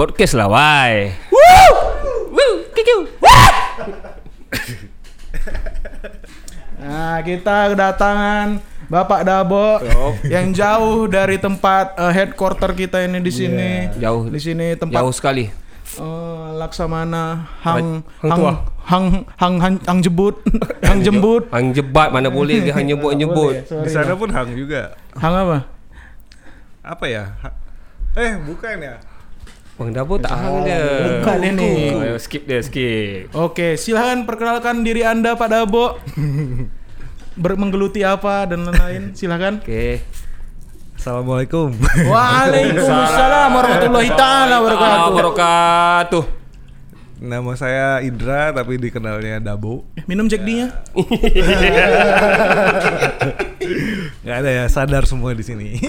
podcast lah, why? Nah, kita kedatangan Bapak Dabo yang jauh dari tempat eh, headquarter kita ini di sini. Jauh. Di sini tempat Jauh sekali. eh, Laksamana Hang Hang Hang tua. Hang Hang Hang, Hang jebut Hang jembut Hang jebat mana boleh dia hang nyebut nyebut. Di sana pun hang juga. Hang apa? Apa ya? Ha- Eh, bukan ya? Bang Dabo tak hang dia. Bukan dia nih. Oh, ayo, skip dia, skip. Oke, silahkan perkenalkan diri anda Pak Dabo. Ber menggeluti apa dan lain-lain. Silahkan. Oke. Assalamualaikum. Waalaikumsalam warahmatullahi taala wabarakatuh. Nama saya Indra tapi dikenalnya Dabo. Eh, Minum Jack D-nya. Nggak ada ya, sadar semua di sini.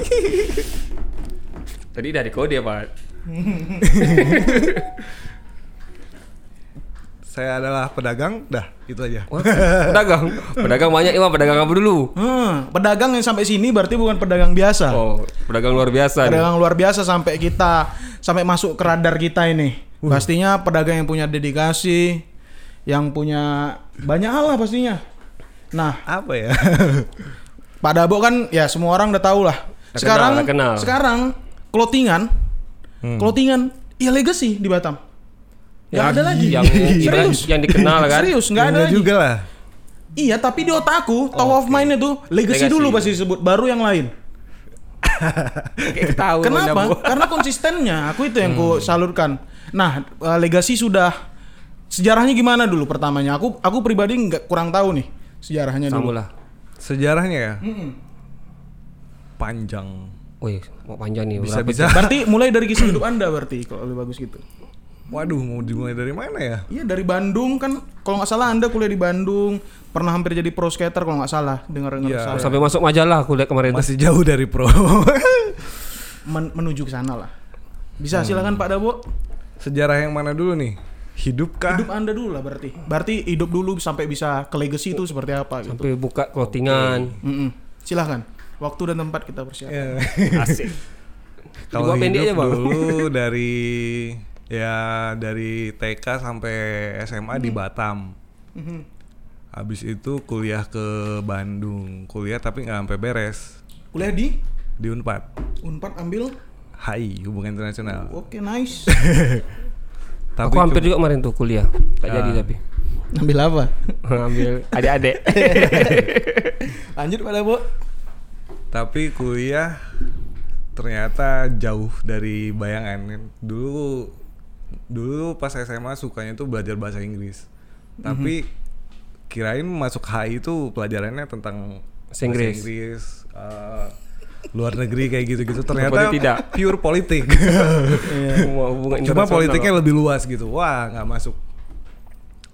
Tadi dari kode Pak. saya adalah pedagang, dah itu aja. Pedagang. Pedagang banyak Iwan, pedagang apa dulu? Hmm, pedagang yang sampai sini berarti bukan pedagang biasa. Oh, pedagang luar biasa nih. Pedagang luar biasa sampai kita sampai masuk ke radar kita ini. Pastinya pedagang yang punya dedikasi, yang punya banyak hal lah pastinya. Nah, Apa ya? Pak Dabo kan ya semua orang udah tahu lah. Udah Sekarang kenal, udah kenal. sekarang clothingan clothingan ya legacy di Batam. Nggak ada lagi. Yang Serius. yang dikenal kan? Serius, nggak ada Enggak lagi. juga lah. Iya, tapi di otakku, top of mind itu legacy, Legacy. dulu pasti disebut, baru yang lain. Tahu Kenapa? Karena konsistennya, aku itu yang ku salurkan. Nah, eh, legacy sudah sejarahnya gimana dulu pertamanya? Aku aku pribadi nggak kurang tahu nih sejarahnya dulu. Lah. Sejarahnya ya Mm-mm. panjang. Wih, mau panjang nih. Bisa bisa. Berarti mulai dari kisah hidup Anda berarti kalau lebih bagus gitu. Waduh, mau dimulai dari mana ya? Iya dari Bandung kan kalau nggak salah Anda kuliah di Bandung pernah hampir jadi pro skater kalau nggak salah dengar dengar Iya. saya Sampai masuk majalah aku lihat kemarin. Masih jauh dari pro. Men- menuju ke sana lah. Bisa silakan Pak Dabo. Sejarah yang mana dulu nih? Hidup kah? Hidup Anda dulu lah berarti. Berarti hidup dulu sampai bisa ke legacy itu seperti apa gitu. Sampai buka clothingan. Mm-mm. Silahkan. Waktu dan tempat kita persiapkan. Ya. Asik. Kalau hidup aja, Bang. dulu dari ya dari TK sampai SMA di Batam. Mhm. Habis itu kuliah ke Bandung, kuliah tapi nggak sampai beres Kuliah di di Unpad, Unpad ambil. HI Hubungan Internasional. Oke, nice. Tapi aku hampir juga kemarin tuh kuliah. Tak Ah. jadi tapi. ambil apa? Ambil adik-adik. Lanjut Pak Dabo. Tapi kuliah ternyata jauh dari bayangan. Dulu dulu pas SMA sukanya tuh belajar bahasa Inggris. Tapi kirain masuk HI itu pelajarannya tentang Bahasa Inggris. bahasa Inggris, eh, luar negeri kayak gitu-gitu. Ternyata tidak. pure politik. Hubungan Cuma politiknya lebih luas gitu. Wah, nggak masuk.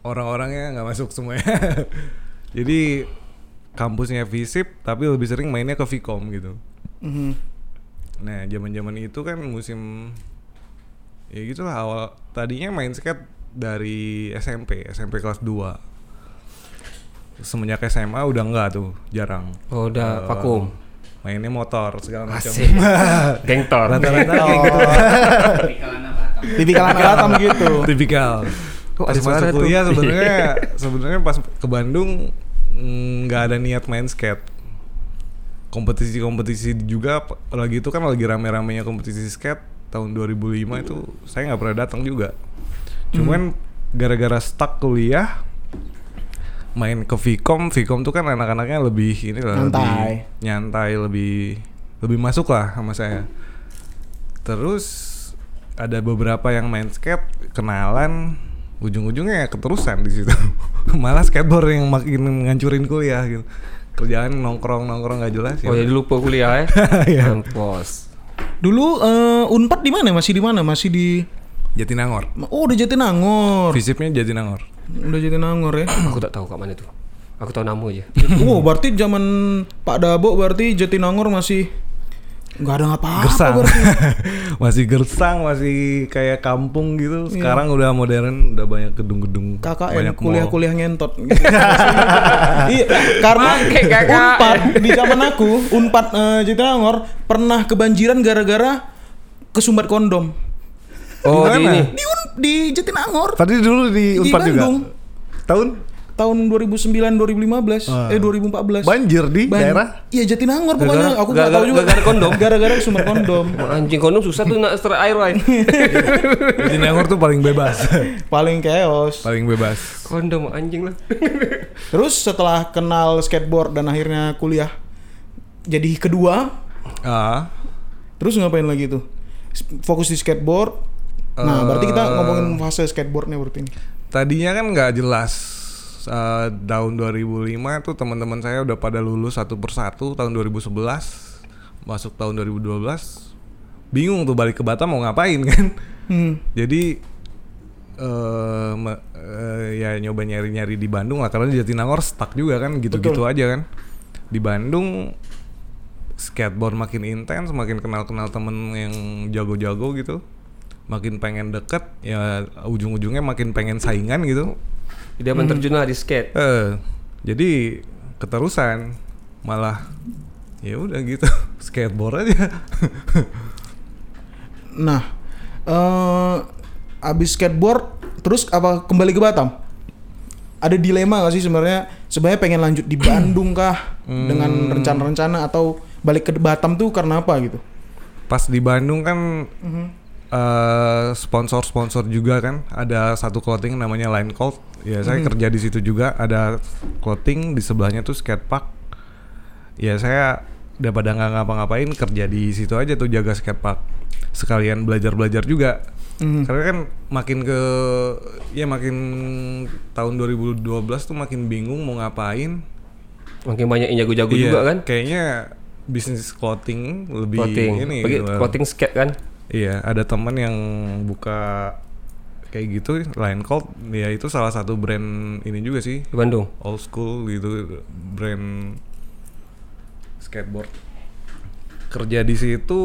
Orang-orangnya nggak masuk semuanya. Jadi kampusnya FISIP tapi lebih sering mainnya ke Vcom gitu. Mhm. Nah, zaman-zaman itu kan musim ya gitulah awal tadinya main skate dari SMP, SMP kelas 2. Semenjak SMA udah enggak tuh, jarang. Oh, udah Eh, vakum. Mainnya motor segala macam. Gengtor. Rata-rata gitu. Tipikal anak Batam gitu. Tipikal. Kok pas ada masuk tuh? kuliah sebenarnya sebenarnya pas ke Bandung nggak ada niat main skate. Kompetisi-kompetisi juga lagi itu kan lagi rame-ramenya kompetisi skate tahun 2005 itu saya nggak pernah datang juga. Cuman gara-gara stuck kuliah main ke Vcom, Vcom tuh kan anak-anaknya lebih ini lah lebih Nyantai. nyantai, lebih lebih masuk lah sama saya. Terus ada beberapa yang main skate kenalan ujung-ujungnya ya keterusan di situ. Malah skateboard yang makin ngancurin kuliah gitu. Kerjaan nongkrong nongkrong nggak jelas ya. Oh, jadi lupa kuliah ya. Iya. Mampus. Dulu eh, Unpad di mana? Masih di mana? Masih di Jatinangor. Oh, udah Jatinangor. Visipnya Jatinangor. Udah Jatinangor ya. Aku tak tahu kat mana tuh. Aku tahu nama aja. oh, berarti zaman Pak Dabo berarti Jatinangor masih nggak ada apa-apa Gersang. masih gersang, masih kayak kampung gitu. Iya. Sekarang udah modern, udah banyak gedung-gedung, KKN banyak kuliah-kuliah ngentot gitu. iya, karena Pakai KKN. Unpad di zaman aku, Unpad eh, Jatinangor pernah kebanjiran gara-gara kesumbat kondom. Oh, di mana? ini. Di di Jatinangor Tadi dulu di Di Unpad juga. Bandung. Tahun tahun 2009 2015 Ah. eh 2014. banjir di Ban- daerah Iya Jatinangor pokoknya Gara-gara- aku nggak gara-gara- tahu juga. gara-gara kondom? Gara-gara sumber kondom. Anjing kondom susah tuh nak setelah air wae. Jatinangor tuh paling bebas. Paling chaos. paling bebas. kondom anjing lah. Terus setelah kenal skateboard dan akhirnya kuliah jadi kedua, Ah, terus ngapain lagi tuh? Fokus di skateboard. Nah, berarti kita ngomongin fase skateboardnya berarti ini. tadinya kan nggak jelas. Eh, tahun 2005 tuh teman-teman saya udah pada lulus satu persatu tahun 2011 masuk tahun 2012 bingung tuh balik ke Batam mau ngapain kan? Hmm. jadi eh me- eh, ya nyoba nyari-nyari di Bandung lah karena di Jatinangor stuck juga kan? Gitu-gitu aja kan? Di Bandung skateboard makin intens makin kenal-kenal temen yang jago-jago gitu. Makin pengen deket ya ujung-ujungnya makin pengen saingan gitu Dia terjun lah di skate. eh jadi keterusan malah ya udah gitu skateboard aja Nah, eh abis skateboard terus apa kembali ke Batam? Ada dilema gak sih sebenarnya? Sebenarnya pengen lanjut di Bandung kah dengan rencana-rencana atau balik ke Batam tuh karena apa gitu? pas di Bandung kan eh, sponsor-sponsor juga kan ada satu clothing namanya Line Cold ya saya kerja di situ juga ada clothing di sebelahnya tuh skatepark ya saya daripada nggak ngapa-ngapain kerja di situ aja tuh jaga skatepark sekalian belajar-belajar juga Mhm. karena kan makin ke ya makin tahun 2012 tuh makin bingung mau ngapain Makin banyak yang jago-jago Iya, juga kan. kayaknya bisnis clothing lebih Clothing. ini Bagi gitu. clothing skate kan. Iya, ada teman yang buka kayak gitu, Line Cold, ya itu salah satu brand ini juga sih, Di Bandung. old school gitu, brand skateboard. Kerja di situ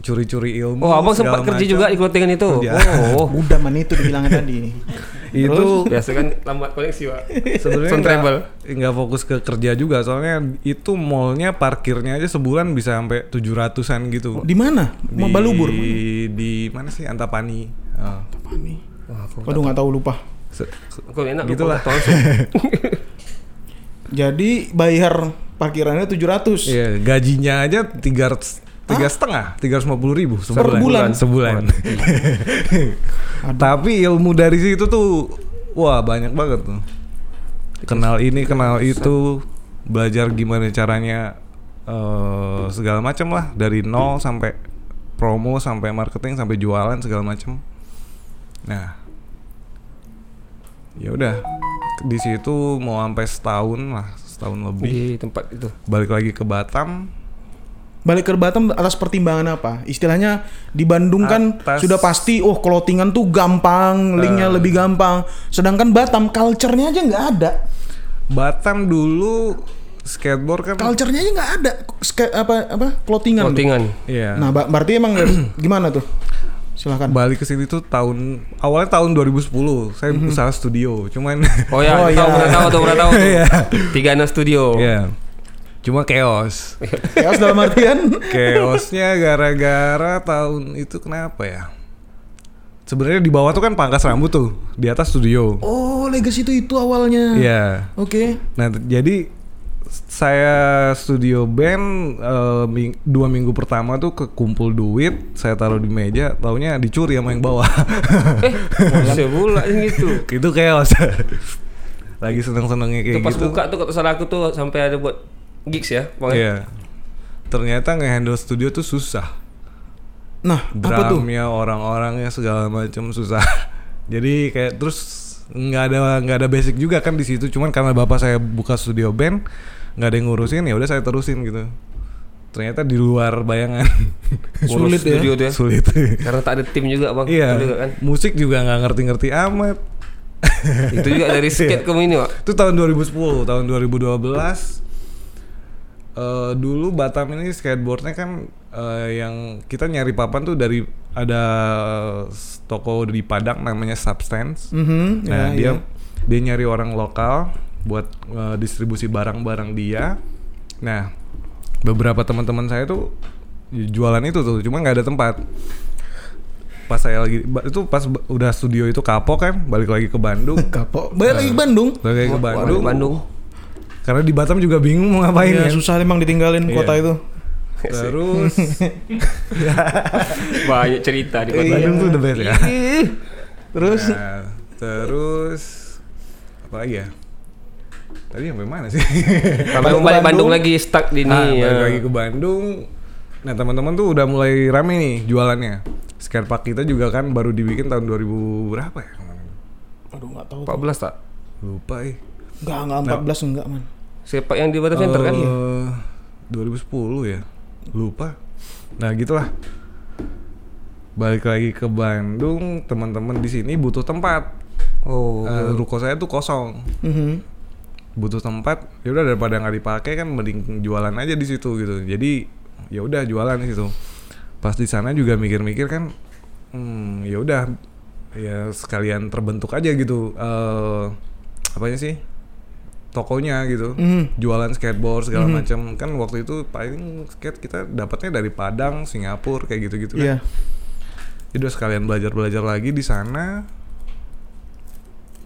curi-curi ilmu. Oh, abang sempat kerja macam. juga di clothingan itu. Kerja. Oh. Udah man itu dibilangnya tadi. itu Biasa kan lambat koneksi, Pak. sebenarnya nggak nggak fokus ke kerja juga, soalnya itu mallnya parkirnya aja sebulan bisa sampai 700-an gitu. Di mana? Mau di, Balubur. di mana sih Antapani. Ah. Wah, aku Waduh nggak tahu lupa. Kok enak Gitu lupa lah. Jadi bayar parkirannya 700. Iya, gajinya aja tiga ratus- tiga setengah, tiga ratus lima puluh ribu sebulan. bulan? Sebulan. Tapi ilmu dari situ tuh, wah banyak banget tuh. Kenal ini, kenal itu, belajar gimana caranya eh segala macam lah dari nol sampai promo sampai marketing sampai jualan segala macam. Nah, ya udah di situ mau sampai setahun lah, setahun lebih. di tempat itu. Balik lagi ke Batam, Balik ke Batam atas pertimbangan apa? Istilahnya di Bandung kan Atas- sudah pasti oh clothingan tuh gampang, linknya Eh. lebih gampang. Sedangkan Batam culture-nya aja nggak ada. Batam dulu skateboard kan Culture-nya aja nggak ada. Ska- apa apa clothingan. Clothingan. Iya. Nah, berarti emang gimana tuh? Silakan. balik ke sini tuh tahun awalnya tahun 2010 saya usaha studio cuman Oh ya, Oh, tahu iya. pernah tahu tuh, pernah tahu tuh. Iya. Tiga Ana Studio. ya cuma chaos Chaos dalam artian chaosnya gara-gara tahun itu kenapa ya sebenarnya di bawah tuh kan pangkas rambut tuh di atas studio Oh, legacy itu itu awalnya. Iya Oke. nah t- jadi saya studio band eh, ming- dua minggu pertama tuh kekumpul duit saya taruh di meja taunya dicuri sama yang bawah Eh, sebulan gitu. itu chaos lagi seneng-senengnya kayak Itu pas gitu buka tuh kata salah aku tuh sampai ada buat gigs ya, Bang. Iya. Ternyata nge-handle studio tuh susah. Nah, apa tuh? Drumnya orang-orangnya segala macam susah. Jadi kayak terus nggak ada nggak ada basic juga kan di situ. Cuman karena bapak saya buka studio band nggak ada yang ngurusin ya udah saya terusin gitu. Ternyata di luar bayangan. Sulit ya. studio tuh ya. Sulit. Karena tak ada tim juga, Bang. iya. Juga kan. Musik juga nggak ngerti-ngerti amat. Itu juga dari skate kamu ini, Pak. Itu tahun 2010, tahun 2012 eh dulu Batam ini skateboardnya kan eh, yang kita nyari papan tuh dari ada toko di Padang namanya Substance. Mhm, Nah ya, dia iya. dia nyari orang lokal buat eh, distribusi barang-barang dia. Nah beberapa teman-teman saya tuh jualan itu tuh, cuma nggak ada tempat. pas saya lagi itu pas udah studio itu kapok kan balik lagi ke Bandung Kapok. Balik lagi ke Bandung. balik lagi ke Bandung, Bandung. karena di Batam juga bingung mau ngapain Ya, kan susah emang ditinggalin Iya. kota itu. terus Banyak cerita di kota. Bandung tuh the best ya Terus Nah, terus apa lagi ya tadi sampai mana sih Sampai mau balik Bandung lagi stuck di Ah, ini. balik ya. lagi ke Bandung. Nah teman-teman tuh udah mulai rame nih jualannya. Skatepark kita juga kan baru dibikin tahun 2000 berapa ya kemarin? aduh enggak tahu. 14 tak? Lupa eh. Enggak, enggak 14 enggak, Man. Sepak yang di Batam Center kan? Eh, 2010 ya. Lupa. Nah gitulah. Balik lagi ke Bandung, teman-teman di sini butuh tempat. Oh. Eh, ruko saya tuh kosong. Mhm. Butuh tempat ya udah daripada nggak dipakai kan mending jualan aja di situ gitu jadi ya udah jualan di situ pas di sana juga mikir-mikir kan hmm, ya udah ya sekalian terbentuk aja gitu eh apanya sih tokonya gitu Mhm. jualan skateboard segala Mhm. macam kan waktu itu paling skate kita dapatnya dari Padang Singapura kayak gitu-gitu Iya. kan Ya udah sekalian belajar-belajar lagi di sana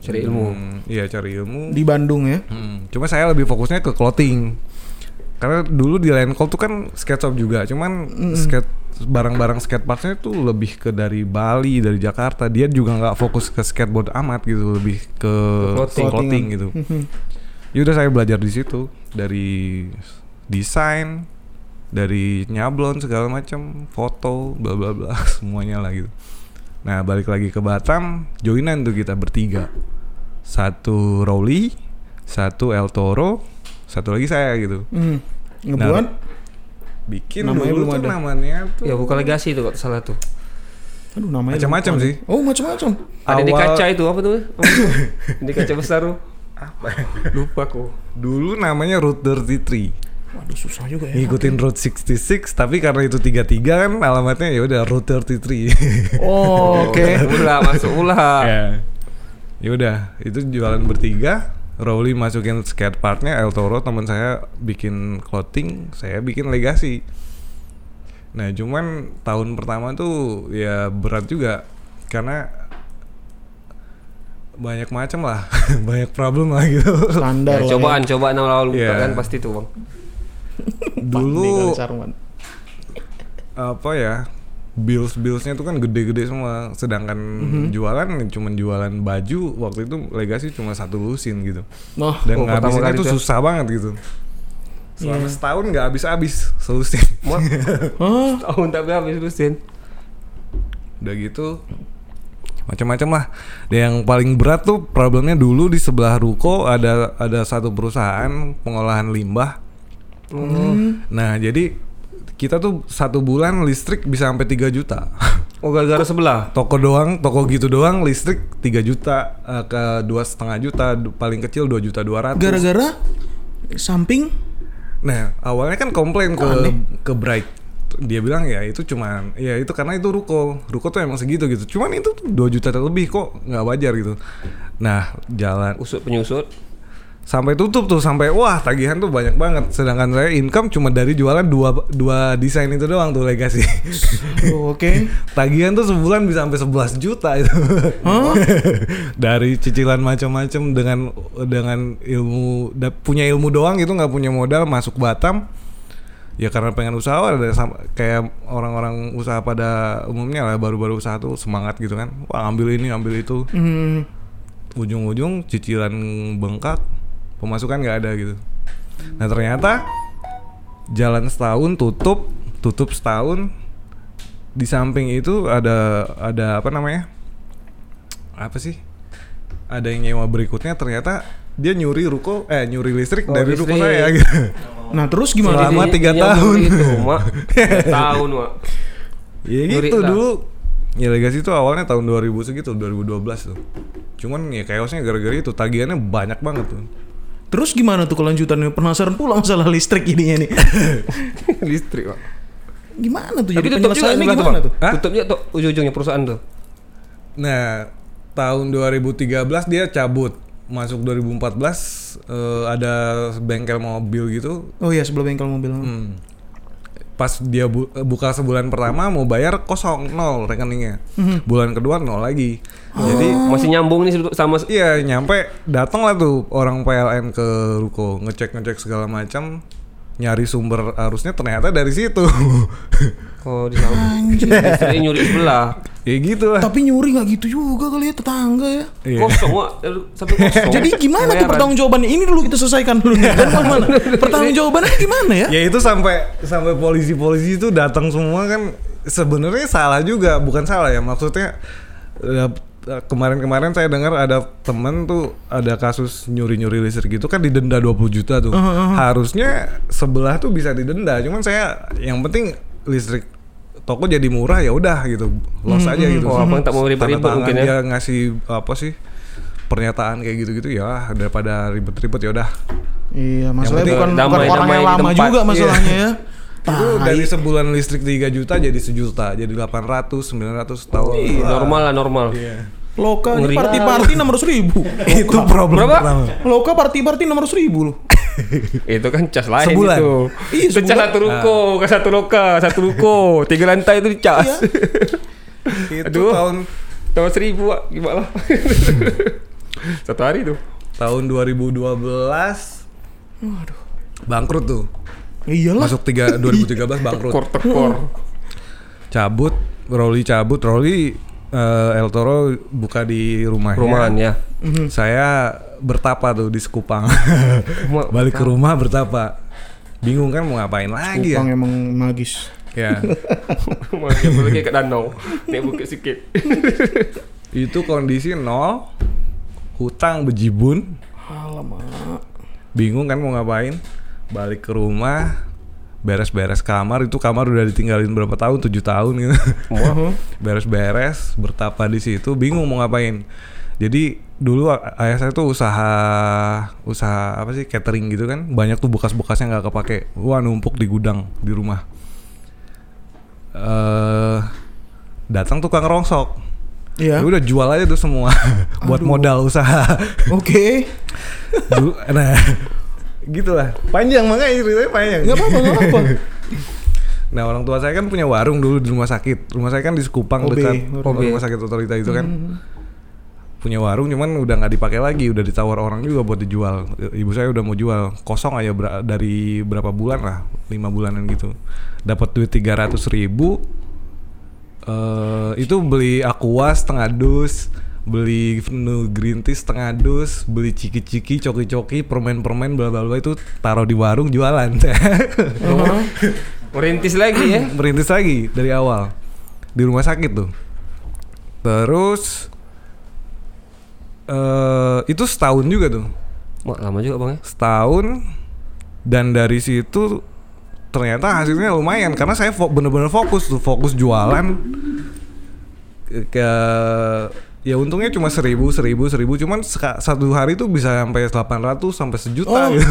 Cari ilmu. Hmm, iya cari ilmu Di Bandung ya. Hmm, cuma saya lebih fokusnya ke clothing. Karena dulu di Lancome tuh kan skate shop juga, cuman skate barang-barang skateparknya tuh lebih ke dari Bali, dari Jakarta. Dia juga nggak fokus ke skateboard amat gitu, lebih ke Clothing. clothing, gitu. Mhm. Ya udah saya belajar di situ dari desain, dari nyablon segala macam, foto, bla bla bla, semuanya lah gitu. Nah balik lagi ke Batam, joinan tuh kita bertiga, satu Rowley, satu El Toro, satu lagi saya gitu. Mhm. Ngebuat Bikin Namanya dulu belum tuh ada. namanya tuh Ya bukan legasi itu kok salah tuh. aduh namanya macam-macam sih. Oh, macam-macam. Ada di Awal- kaca itu apa tuh? Di kaca besar tuh. Apa? Lupa kok. Dulu namanya Route 33. Waduh, susah juga ya. Ngikutin Route 66, tapi karena itu 33 kan alamatnya ya udah Route 33. Oh, oke. Ulah masuk ulah. ya ya udah itu jualan bertiga Rowley masukin skateparknya El Toro teman saya bikin clothing saya bikin legasi nah cuman tahun pertama tuh ya berat juga karena banyak macam lah banyak problem lah gitu Standar Ya, lah. cobaan, cobaan awal Iya. kan pasti tuh, Bang. dulu ya. apa ya bills billsnya tuh kan gede-gede semua sedangkan jualan cuman jualan baju waktu itu legasi cuma satu lusin gitu Noh, dan Oh, ngabisinnya tuh ya? susah banget gitu selama Iya. setahun nggak habis-habis selusin Mau Hah? tahun tak habis lusin. udah gitu macam-macam lah dan yang paling berat tuh problemnya dulu di sebelah ruko ada ada satu perusahaan pengolahan limbah Hmm. nah jadi kita tuh satu bulan listrik bisa sampai 3 juta Oh gara-gara sebelah. toko doang toko gitu doang listrik 3 juta eh, ke dua setengah juta paling kecil 2 juta 200 Gara-gara samping Nah, awalnya kan komplain ke Aneh. ke Bright. Dia bilang ya itu cuman ya itu karena itu ruko. Ruko tuh emang segitu gitu. Cuman itu 2 juta lebih kok nggak wajar gitu. Nah, jalan Usut penyusut. Sampai tutup tuh sampai wah tagihan tuh banyak banget. Sedangkan saya income cuma dari jualan dua dua desain itu doang tuh legasi. Oh, Oke. tagihan tuh sebulan bisa sampai 11 juta itu. Hah? dari cicilan macam-macam dengan dengan ilmu da- punya ilmu doang gitu nggak punya modal masuk Batam ya karena pengen usaha ada sama, kayak orang-orang usaha pada umumnya lah baru-baru usaha tuh semangat gitu kan wah ambil ini ambil itu Hmm. ujung-ujung cicilan bengkak pemasukan nggak ada gitu nah ternyata jalan setahun tutup tutup setahun di samping itu ada ada apa namanya apa sih ada yang nyewa berikutnya ternyata dia nyuri ruko eh nyuri listrik Oh, dari ruko listrik. saya gitu Nah, terus gimana? Selama Jadi, tiga nyambung tahun. Itu, Mak. Tiga tahun, Mak. ya Nyuri gitu lah. dulu ya legasi itu awalnya tahun 2000 segitu 2012 tuh cuman ya chaosnya gara-gara itu tagihannya banyak banget tuh Terus gimana tuh kelanjutannya? Penasaran pula masalah listrik ininya nih. Listrik, Mak. gimana tuh? Tapi Jadi tutup juga tuh, gimana Bang. tuh? Hah? Tutup juga tuh ujung-ujungnya perusahaan tuh. Nah, tahun 2013 dia cabut. Masuk 2014 eh, ada bengkel mobil gitu. Oh iya, sebelah bengkel mobil. Hmm. pas dia bu- buka sebulan pertama mau bayar kosong nol rekeningnya. Bulan kedua nol lagi. Jadi Masih nyambung nih sama Iya nyampe datang lah tuh orang PLN ke ruko ngecek ngecek segala macam nyari sumber arusnya ternyata dari situ Oh, di sana. Nyuri sebelah. ya gitu lah Tapi nyuri nggak gitu juga kali ya tetangga ya. Iya. Kosong, Wak. Eh, Sampai kosong. Jadi gimana tuh Bayaran. pertanggung jawabannya? Ini dulu kita selesaikan dulu mana? Pertanggung jawabannya gimana ya? ya itu sampai sampai polisi-polisi itu datang semua kan sebenarnya salah juga bukan salah ya maksudnya eh, kemarin-kemarin saya dengar ada temen tuh ada kasus nyuri-nyuri listrik gitu kan didenda 20 juta tuh. Harusnya sebelah tuh bisa didenda cuman saya yang penting listrik toko jadi murah ya udah gitu los aja gitu. Oh, abang tak mau ribet-ribet mungkin ya? dia ngasih apa sih pernyataan kayak gitu-gitu ya daripada ribet-ribet ya udah. Iya, masalahnya bukan, bukan damai- orang damai yang lama juga masalahnya ya. itu dari sebulan listrik 3 juta jadi sejuta jadi 800 900 tahun Ih, normal lah, normal. Iya. Loka Ngeri. party-party enam ratus ribu. itu problem Berapa? pertama. Loka party-party enam ratus ribu loh. Itu kan cas lain Sebulan. itu. Iya, itu cas satu ruko, ke satu loka, satu ruko, tiga lantai itu cas. itu Aduh. tahun Tahun seribu, Wak. gimana? satu hari tuh. tahun 2012 bangkrut tuh Iyalah. masuk tiga 2013 bangkrut Tekor, tekor. cabut Rolly cabut Rolly eh, El Toro buka di rumahnya Rumahan ya. saya bertapa tuh di Sekupang balik ke rumah bertapa bingung kan mau ngapain lagi Kupang ya emang magis. ya Masih lagi ke danau. Naik bukit sikit. itu kondisi nol hutang bejibun Alamak. bingung kan mau ngapain balik ke rumah beres-beres kamar itu kamar udah ditinggalin berapa tahun? Tujuh tahun gitu. Beres-beres bertapa di situ bingung mau ngapain. Jadi dulu ayah saya tuh usaha usaha apa sih catering gitu kan. Banyak tuh bekas-bekasnya nggak kepake. Wah numpuk di gudang di rumah. Eh datang tukang rongsok. Iya. ya udah jual aja tuh semua. Buat Aduh. modal usaha. Oke. Du- nah gitulah. Panjang makanya ceritanya panjang. Enggak apa-apa, enggak apa-apa. nah orang tua saya kan punya warung dulu di rumah sakit. Rumah saya kan di Sekupang OB. dekat OB. rumah sakit otorita itu kan. Punya warung cuman udah nggak dipakai lagi. Udah ditawar orang juga buat dijual. Ibu saya udah mau jual. Kosong aja ber- dari berapa bulan lah. Lima bulanan gitu. Dapat duit tiga ratus ribu. Eh itu beli aqua setengah dus beli nu green tea setengah dus beli ciki-ciki coki-coki permen-permen bla bla bla itu taruh di warung jualan. Merintis lagi ya. merintis lagi dari awal. Di rumah sakit tuh. Terus eh itu setahun juga tuh. Wah, lama juga bang ya. setahun dan dari situ ternyata hasilnya lumayan karena saya fo- bener-bener fokus tuh fokus jualan ke- ya untungnya cuma seribu seribu seribu cuman satu hari tuh bisa sampai 800 sampai sejuta Oh. gitu.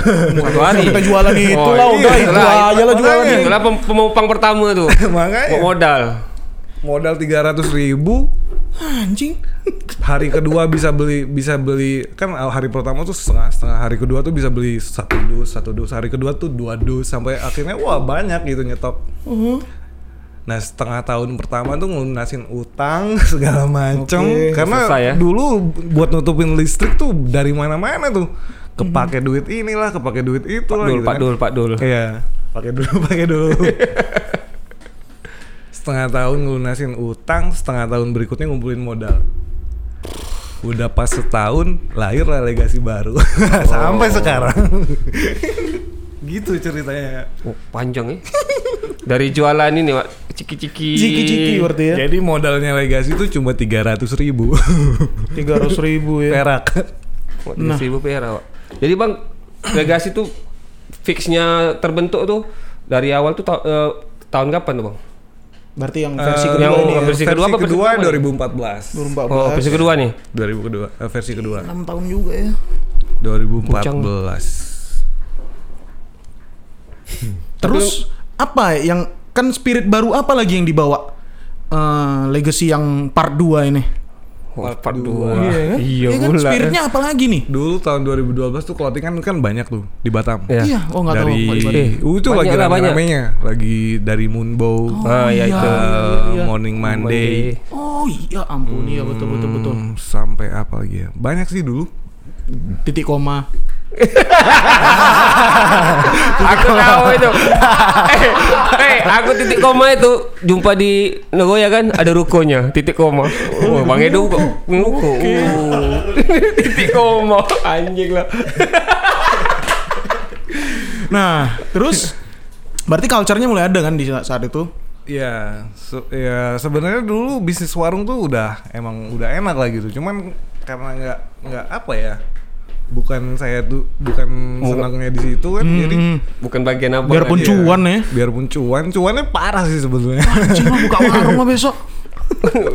Satu hari. Kita jualan itu Oh, lah, iya, udah itu itulah. aja lah jualan. Itulah pem- pemupang pertama tuh. makanya Modal. modal 300 ribu Anjing. hari kedua bisa beli bisa beli kan hari pertama tuh setengah setengah hari kedua tuh bisa beli satu dus satu dus hari kedua tuh dua dus sampai akhirnya wah banyak gitu nyetok Uh-huh. Nah setengah tahun pertama tuh ngelunasin utang segala macem Oke, karena susah ya. dulu buat nutupin listrik tuh dari mana-mana tuh kepake duit inilah kepake duit itu Pak lah Dul, gitu Pak kan. Dul, Pak Dul. Iya, pakai dulu, pakai dulu. setengah tahun ngelunasin utang, setengah tahun berikutnya ngumpulin modal. Udah pas setahun lahir lah legasi baru sampai sekarang. gitu ceritanya. Oh, panjang ya. Dari jualan ini, Pak. Ciki-ciki. Ciki-ciki berarti ya. Jadi modalnya legasi itu cuma 300 ribu Tiga ratus ribu ya. perak. Tiga ribu perak, Pak. Jadi Bang, legasi tuh fixnya terbentuk tuh dari awal tuh ta- eh, tahun kapan tuh, Bang? Berarti yang versi Eh, kedua yang ini ya. versi kedua apa versi kedua kedua? 2014. 2014. Oh, versi kedua nih. 2000 kedua, eh, versi kedua. 6 tahun juga ya. 2014. Terus apa yang kan spirit baru apa lagi yang dibawa? Eh, legacy yang part 2 ini. Oh, part dua. 2. Iya kan? Iya, kan? pula. Spiritnya apa lagi nih? Dulu tahun 2012 tuh clothing kan kan banyak tuh di Batam. Iya. Iya, oh nggak tahu. dari Pak Ibadah. Eh, uh, itu banyak lagi rame-ramenya, lagi dari Moonbow, Ah, ya iya, itu. uh, iya, iya. Morning Monday, Oh iya ampun, iya betul betul betul. hmm, sampai apa lagi ya? Banyak sih dulu. Titik koma. Aku tahu itu. eh, eh, aku titik koma itu jumpa di Nagoya kan ada rukonya titik koma. Oh, Bang Edo kok ruko. Uh. titik koma anjing lah. Nah, terus berarti culture-nya mulai ada kan di saat itu? Ya, se- ya sebenarnya dulu bisnis warung tuh udah emang udah enak lah gitu. Cuman karena nggak nggak apa ya, bukan saya tuh bukan senangnya di situ kan, jadi Hmm, Bukan bagian apa? biarpun kan? cuan ya. biarpun cuan, cuannya parah sih sebetulnya. Mah buka warung mah besok.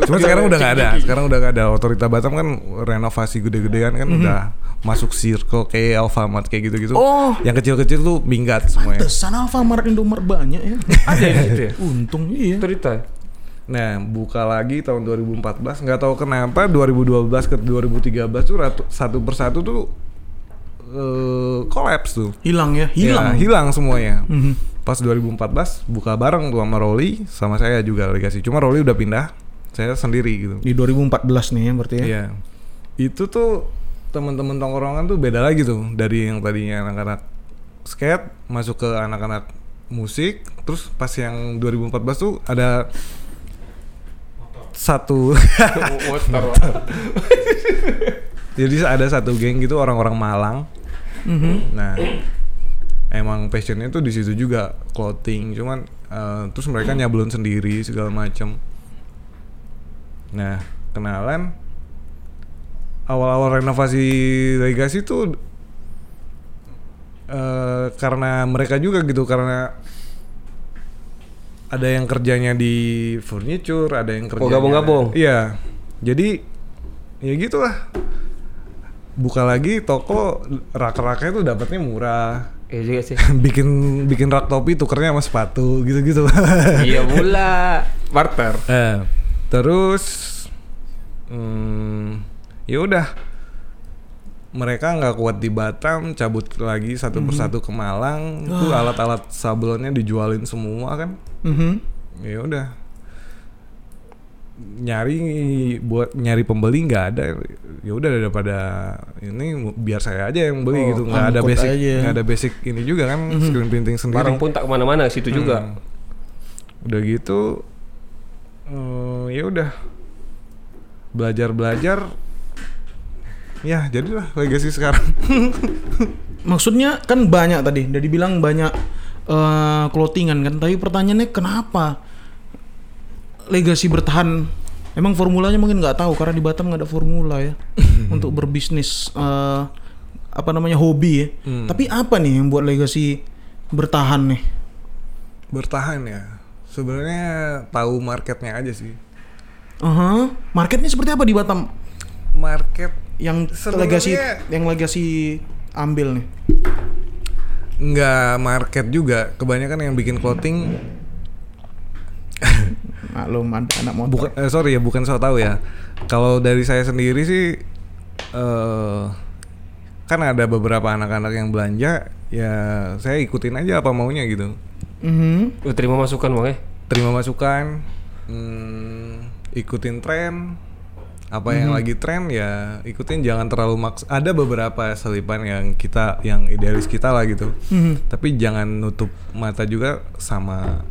Cuma sekarang udah nggak ada. Sekarang udah nggak ada. Otorita Batam kan renovasi gede-gedean kan udah masuk circle kayak Alfamart kayak gitu-gitu. Oh. Yang kecil-kecil tuh minggat semuanya. Pantesan Alfamart Indomaret banyak ya. Ada di situ ya. Untung iya. Cerita. Nah, buka lagi tahun 2014. Nggak tahu kenapa 2012 ke 2013 tuh ratu, satu persatu tuh eh kolaps tuh. Hilang ya, hilang. Ya, hilang semuanya. Mhm. Pas 2014 buka bareng tuh sama Rolly, sama saya juga legasi. Cuma Rolly udah pindah, saya sendiri gitu. Di 2014 nih ya berarti ya. Iya. Itu tuh teman-teman tongkrongan tuh beda lagi tuh dari yang tadinya anak-anak skate masuk ke anak-anak musik, terus pas yang 2014 tuh ada satu jadi ada satu geng gitu orang-orang Malang. Mhm. Nah, emang passionnya tuh di situ juga clothing, cuman eh, terus mereka nyablon sendiri segala macam. Nah, kenalan awal-awal renovasi legasi tuh eh, karena mereka juga gitu karena ada yang kerjanya di furniture, ada yang kerjanya gabung-gabung? Iya. Jadi ya gitulah. Buka lagi toko rak-raknya tuh dapatnya murah. Iya juga sih. bikin bikin rak topi tukernya sama sepatu gitu-gitu. iya pula. Barter. Eh, terus hmm, ya udah mereka nggak kuat di Batam cabut lagi satu persatu ke Malang tuh alat-alat sablonnya dijualin semua kan Mhm. ya udah nyari buat nyari pembeli nggak ada ya udah daripada ini biar saya aja yang beli Oh, gitu nggak ada basic aja. nggak ada basic ini juga kan screen printing sendiri Barang pun tak ke mana-mana situ juga. Hmm. udah gitu eh, ya udah belajar belajar ya jadilah legacy sekarang Maksudnya kan banyak tadi, udah dibilang banyak eh clothingan kan. Tapi pertanyaannya kenapa legasi bertahan? Emang formulanya mungkin nggak tahu karena di Batam nggak ada formula ya untuk berbisnis eh apa namanya hobi ya. Hmm. Tapi apa nih yang buat legasi bertahan nih? bertahan ya sebenarnya tahu marketnya aja sih Aha. Marketnya seperti apa di Batam? market Yang legasi yang legasi ambil nih. nggak market juga kebanyakan yang bikin clothing Maklum ada anak motor. bukan eh, sorry ya bukan so tahu ya kalau dari saya sendiri sih eh kan ada beberapa anak-anak yang belanja ya saya ikutin aja apa maunya gitu Mhm. Lu terima masukan bang ya? terima masukan hmm, ikutin tren apa yang lagi tren ya ikutin jangan terlalu maks ada beberapa selipan yang kita yang idealis kita lah gitu Mhm. tapi jangan nutup mata juga sama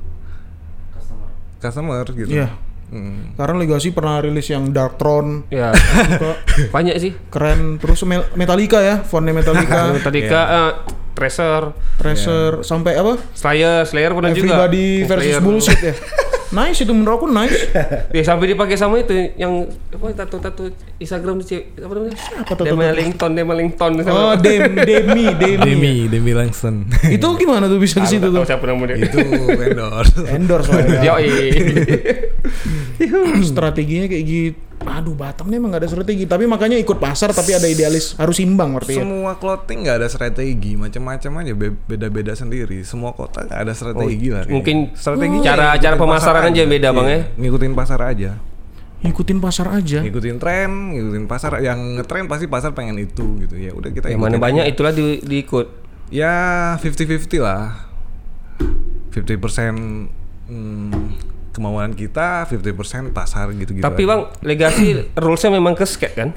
customer gitu Iya. Hmm. Karena legasi pernah rilis yang Darktron, Ya. juga Banyak sih. keren. Terus Metallica ya, fontnya Metallica, Tadi Iya. ke Tracer, Tracer, sampai apa? Slayer, Slayer pernah juga. Everybody Oh, versus Slayer. bullshit ya. nice itu menurut aku nice. Ya sampai dipakai sama itu yang apa tato-tato Instagram cewek apa namanya? Apa tato-tato? Demelington, Demelington. Oh, Dem, Demi, Demi. Demi Demi Langston Itu gimana tuh bisa ke situ tuh? siapa namanya? itu endorse Endorse soalnya. Yo, Strateginya kayak gitu. Aduh, Batam nih emang gak ada strategi. Tapi makanya ikut pasar tapi ada idealis. Harus imbang berarti ya. semua clothing nggak ada strategi macam-macam aja be- beda-beda sendiri semua kota nggak ada strategi lah kayaknya. mungkin strategi cara- cara pemasaran aja yang beda, Bang, ya? ngikutin pasar aja Ngikutin pasar aja. ngikutin tren ngikutin pasar yang ngetren pasti pasar pengen itu gitu ya udah kita Yang mana banyak aja. itulah di, diikut. ya 50-50 lah 50% hmm, kemauan kita 50% pasar gitu-gitu Tapi aja. bang, legasi rulesnya memang ke skate kan?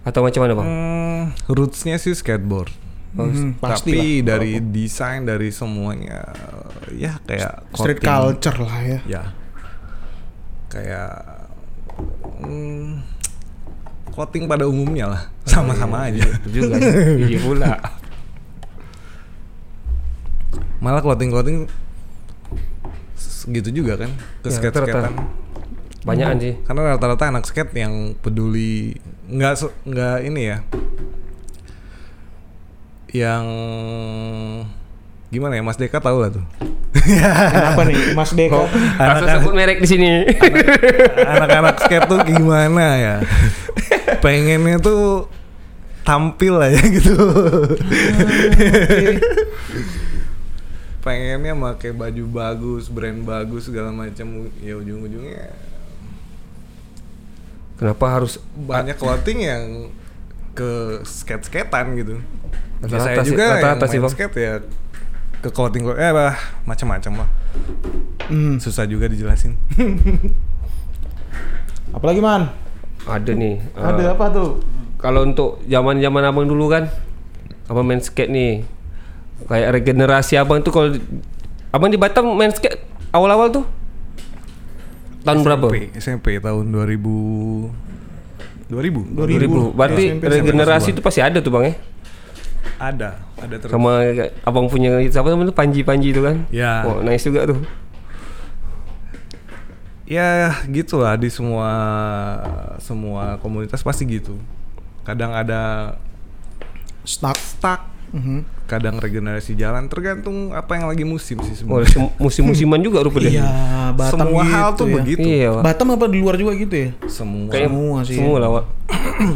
Atau macam mana bang? Hmm, rootsnya sih skateboard Hmm, pasti tapi lah. dari desain dari semuanya ya kayak Street coating. culture lah ya. ya kayak hmm, coating pada umumnya lah sama-sama aja Itu juga. Iya pula. malah clothing clothing gitu juga kan ke Ya, skate skatean Banyakan sih. karena rata-rata anak skate yang peduli nggak nggak ini ya yang gimana ya Mas Deka tahu lah tuh Kenapa nih Mas Deko? Langsung sebut merek di sini. anak-anak skate tuh gimana ya pengennya tuh tampil aja gitu pengennya pakai baju bagus brand bagus segala macam ya ujung-ujungnya Kenapa harus banyak clothing yang ke skate skatean gitu Ya, Rata-rata saya sih- juga yang rata-rata sih, main Bang. skate ya ke clothing eh bah macam-macam lah Hmm. susah juga dijelasin Apalagi man? ada nih? Ada apa tuh? Kalau untuk zaman-zaman abang dulu kan, abang main skate nih, kayak regenerasi abang tuh kalau abang di Batam main skate awal-awal tuh tahun berapa? SMP, SMP tahun 2000 2000 2000. Berarti SMP, regenerasi itu pasti ada tuh bang ya? ada ada terus Sama abang punya siapa namanya tuh Panji-Panji itu kan? Ya. Oh, nice juga tuh. ya gitu lah di semua semua komunitas pasti gitu kadang ada Stuck. stuck Mhm. Kadang regenerasi jalan tergantung apa yang lagi musim sih Oh, sebenarnya sem- musim-musiman juga rupanya. Iya, Batam semua gitu hal tuh ya. begitu Iya. Batam apa di luar juga gitu ya? semua Kayak Semua sih, Semua lah, Wak.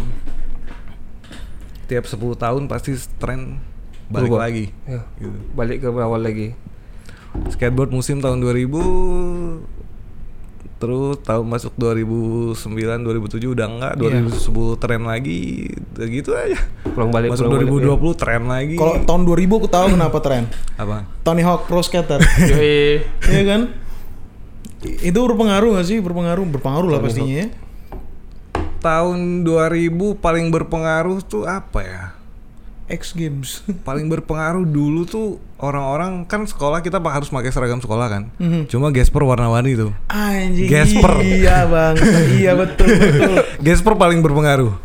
tiap 10 tahun pasti tren balik Berubah. lagi Ya. gitu. Balik ke awal lagi. skateboard musim tahun 2000 terus tahun masuk 2009 2007 udah enggak Iya. 2010 tren lagi gitu aja Pulang balik masuk pulang balik, 2020 tren lagi Kalau tahun 2000 aku tahu kenapa tren. apa Tony Hawk Pro Skater. ya. Yoi. Iya kan? Itu berpengaruh gak sih? Berpengaruh, berpengaruh lah Tony pastinya ya. tahun 2000 paling berpengaruh tuh apa ya X Games. paling berpengaruh dulu tuh orang-orang kan sekolah kita harus pakai seragam sekolah kan Mhm. cuma Gasper warna-warni tuh Anjing. Gasper. Iya bang. iya betul betul. Gasper paling berpengaruh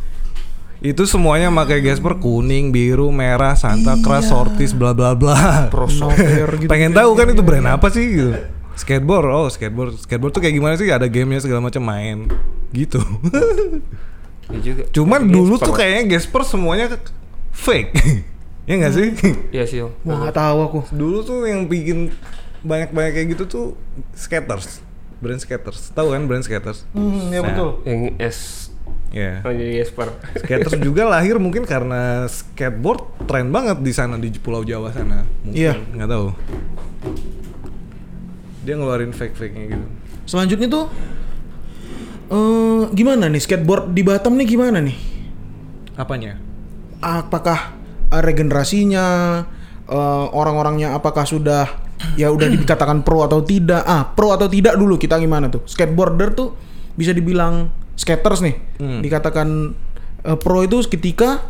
itu semuanya pakai Gasper kuning biru merah Santa Cruz Sortis bla bla bla Nover gitu. pengen tahu kan itu brand apa sih gitu skateboard oh skateboard skateboard tuh kayak gimana sih ada gamenya segala macam main gitu Iya juga. cuman Tapi dulu Gasper. tuh kayaknya Gasper semuanya fake ya nggak sih Iya sih. Wah nggak tahu aku. dulu tuh yang bikin banyak-banyak kayak gitu tuh skaters brand skaters tahu kan brand skaters Hmm, ya Nah. betul. Yang S ya oh, jadi Gasper. skaters juga lahir mungkin karena skateboard tren banget di sana di Pulau Jawa sana mungkin Iya. nggak tahu dia ngeluarin fake fake nya gitu Selanjutnya tuh eh gimana nih skateboard di Batam nih gimana nih? apanya Apakah eh, regenerasinya eh, orang-orangnya apakah sudah ya udah dikatakan pro atau tidak? Ah, pro atau tidak dulu kita gimana tuh? Skateboarder tuh bisa dibilang skaters nih. Hmm. Dikatakan eh, pro itu ketika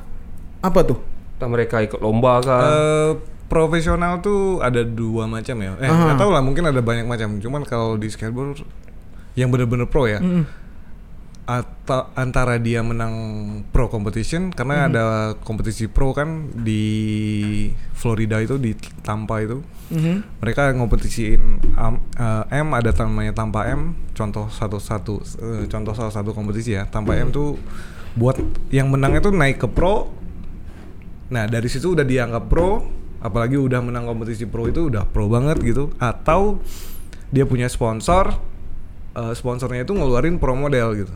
apa tuh? Entah mereka ikut lomba kah? Eh, profesional tuh ada dua macam ya. Eh, nggak tahu lah, mungkin ada banyak macam. Cuman kalau di skateboard yang bener-bener pro ya, Mm-mm. Atau antara dia menang pro competition karena Mm-hmm. ada kompetisi pro kan di Florida itu di Tampa itu. Mhm. Mereka ngompetisiin am- eh, M ada namanya Tampa M, contoh satu satu eh, contoh salah satu kompetisi ya. Tampa M tuh buat yang menang itu naik ke pro. Nah, dari situ udah dianggap pro, apalagi udah menang kompetisi pro itu udah pro banget gitu. Atau dia punya sponsor, eh, sponsornya itu ngeluarin pro model gitu.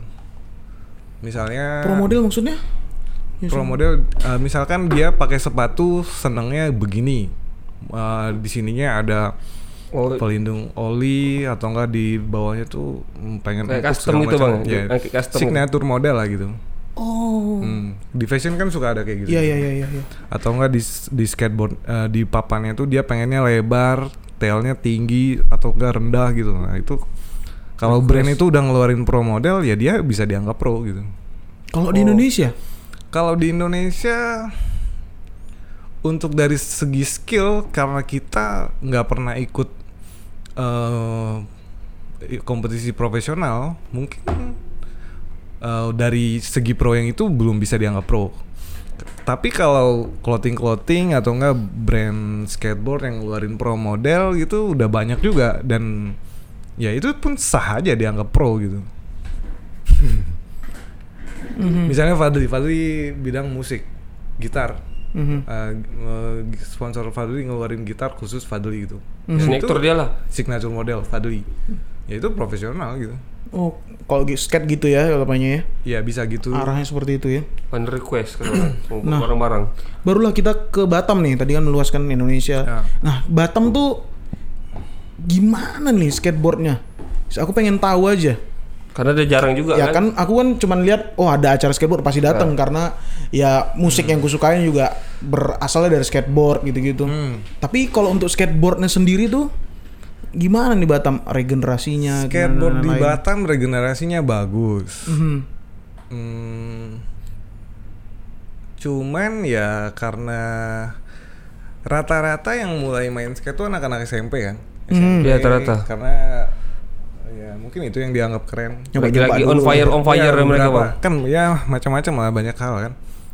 Misalnya Pro model maksudnya? Ya, pro model eh, misalkan dia pakai sepatu senangnya begini Eh, di sininya ada Oh, pelindung oli atau enggak di bawahnya tuh pengen Kayak empuk custom gitu, macam. Bang? Ya, custom. signature model lah gitu. Oh. Hmm. Di fashion kan suka ada kayak gitu. Iya iya iya iya. iya. Atau enggak di di skateboard eh, di papannya tuh dia pengennya lebar, tailnya tinggi atau enggak rendah gitu. Nah, itu kalau brand itu udah ngeluarin pro model ya dia bisa dianggap pro gitu. Kalau di Indonesia, Kalau di Indonesia untuk dari segi skill karena kita nggak pernah ikut eh, kompetisi profesional, mungkin eh, dari segi pro yang itu belum bisa dianggap pro. Tapi kalau clothing clothing atau enggak brand skateboard yang ngeluarin pro model gitu udah banyak juga dan ya itu pun sah aja dianggap pro gitu. Misalnya Fadli, Fadli bidang musik, gitar. Mhm. Uh, uh, sponsor Fadli ngeluarin gitar khusus Fadli gitu. Mhm. Dan Signature dia lah. Signature model Fadli. Ya itu profesional gitu. oh kalau skate gitu ya namanya ya. Ya bisa gitu. Arahnya seperti itu ya. Fan request kan Nah. barang-barang. Barulah kita ke Batam nih. Tadi kan meluaskan Indonesia. Ya. Nah, Batam tuh gimana nih skateboardnya? Aku pengen tahu aja. Karena dia jarang juga ya kan. kan aku kan cuman lihat oh ada acara skateboard pasti datang karena ya musik yang kusukain juga berasalnya dari skateboard gitu-gitu. Hmm. Tapi kalau untuk skateboardnya sendiri tuh gimana nih Batam regenerasinya? gimana Skateboard di lain-lain? Batam regenerasinya bagus. Mhm. Hmm, cuman ya karena rata-rata yang mulai main skate tuh anak-anak SMP kan. SMP, Iya, rata-rata. Karena ya mungkin itu yang dianggap keren. Nyoba-nyoba Lagi-lagi dulu. on fire on fire Ya, mereka bang. Kan ya macam-macam lah banyak hal kan.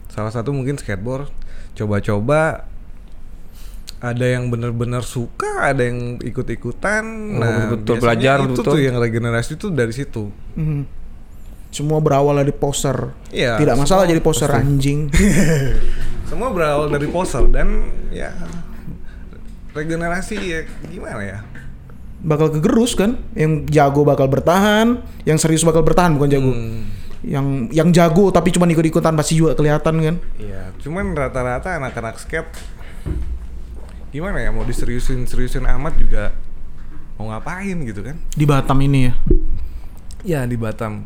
Salah satu mungkin skateboard. Coba-coba ada yang bener-bener suka, ada yang ikut-ikutan. nah, Oh, betul-betul biasanya belajar, itu betul. tuh yang regenerasi tuh dari situ. Mhm. Semua berawal dari poser. Iya, Tidak masalah jadi poser pasti. anjing. Semua berawal dari poser dan ya regenerasi ya gimana ya? bakal kegerus kan? Yang jago bakal bertahan, yang serius bakal bertahan bukan jago. Hmm, Yang yang jago tapi cuma ikut-ikutan pasti juga kelihatan kan? Iya, cuman rata-rata anak-anak skate gimana ya mau diseriusin seriusin amat juga mau ngapain gitu kan? Di Batam ini ya. Ya di Batam.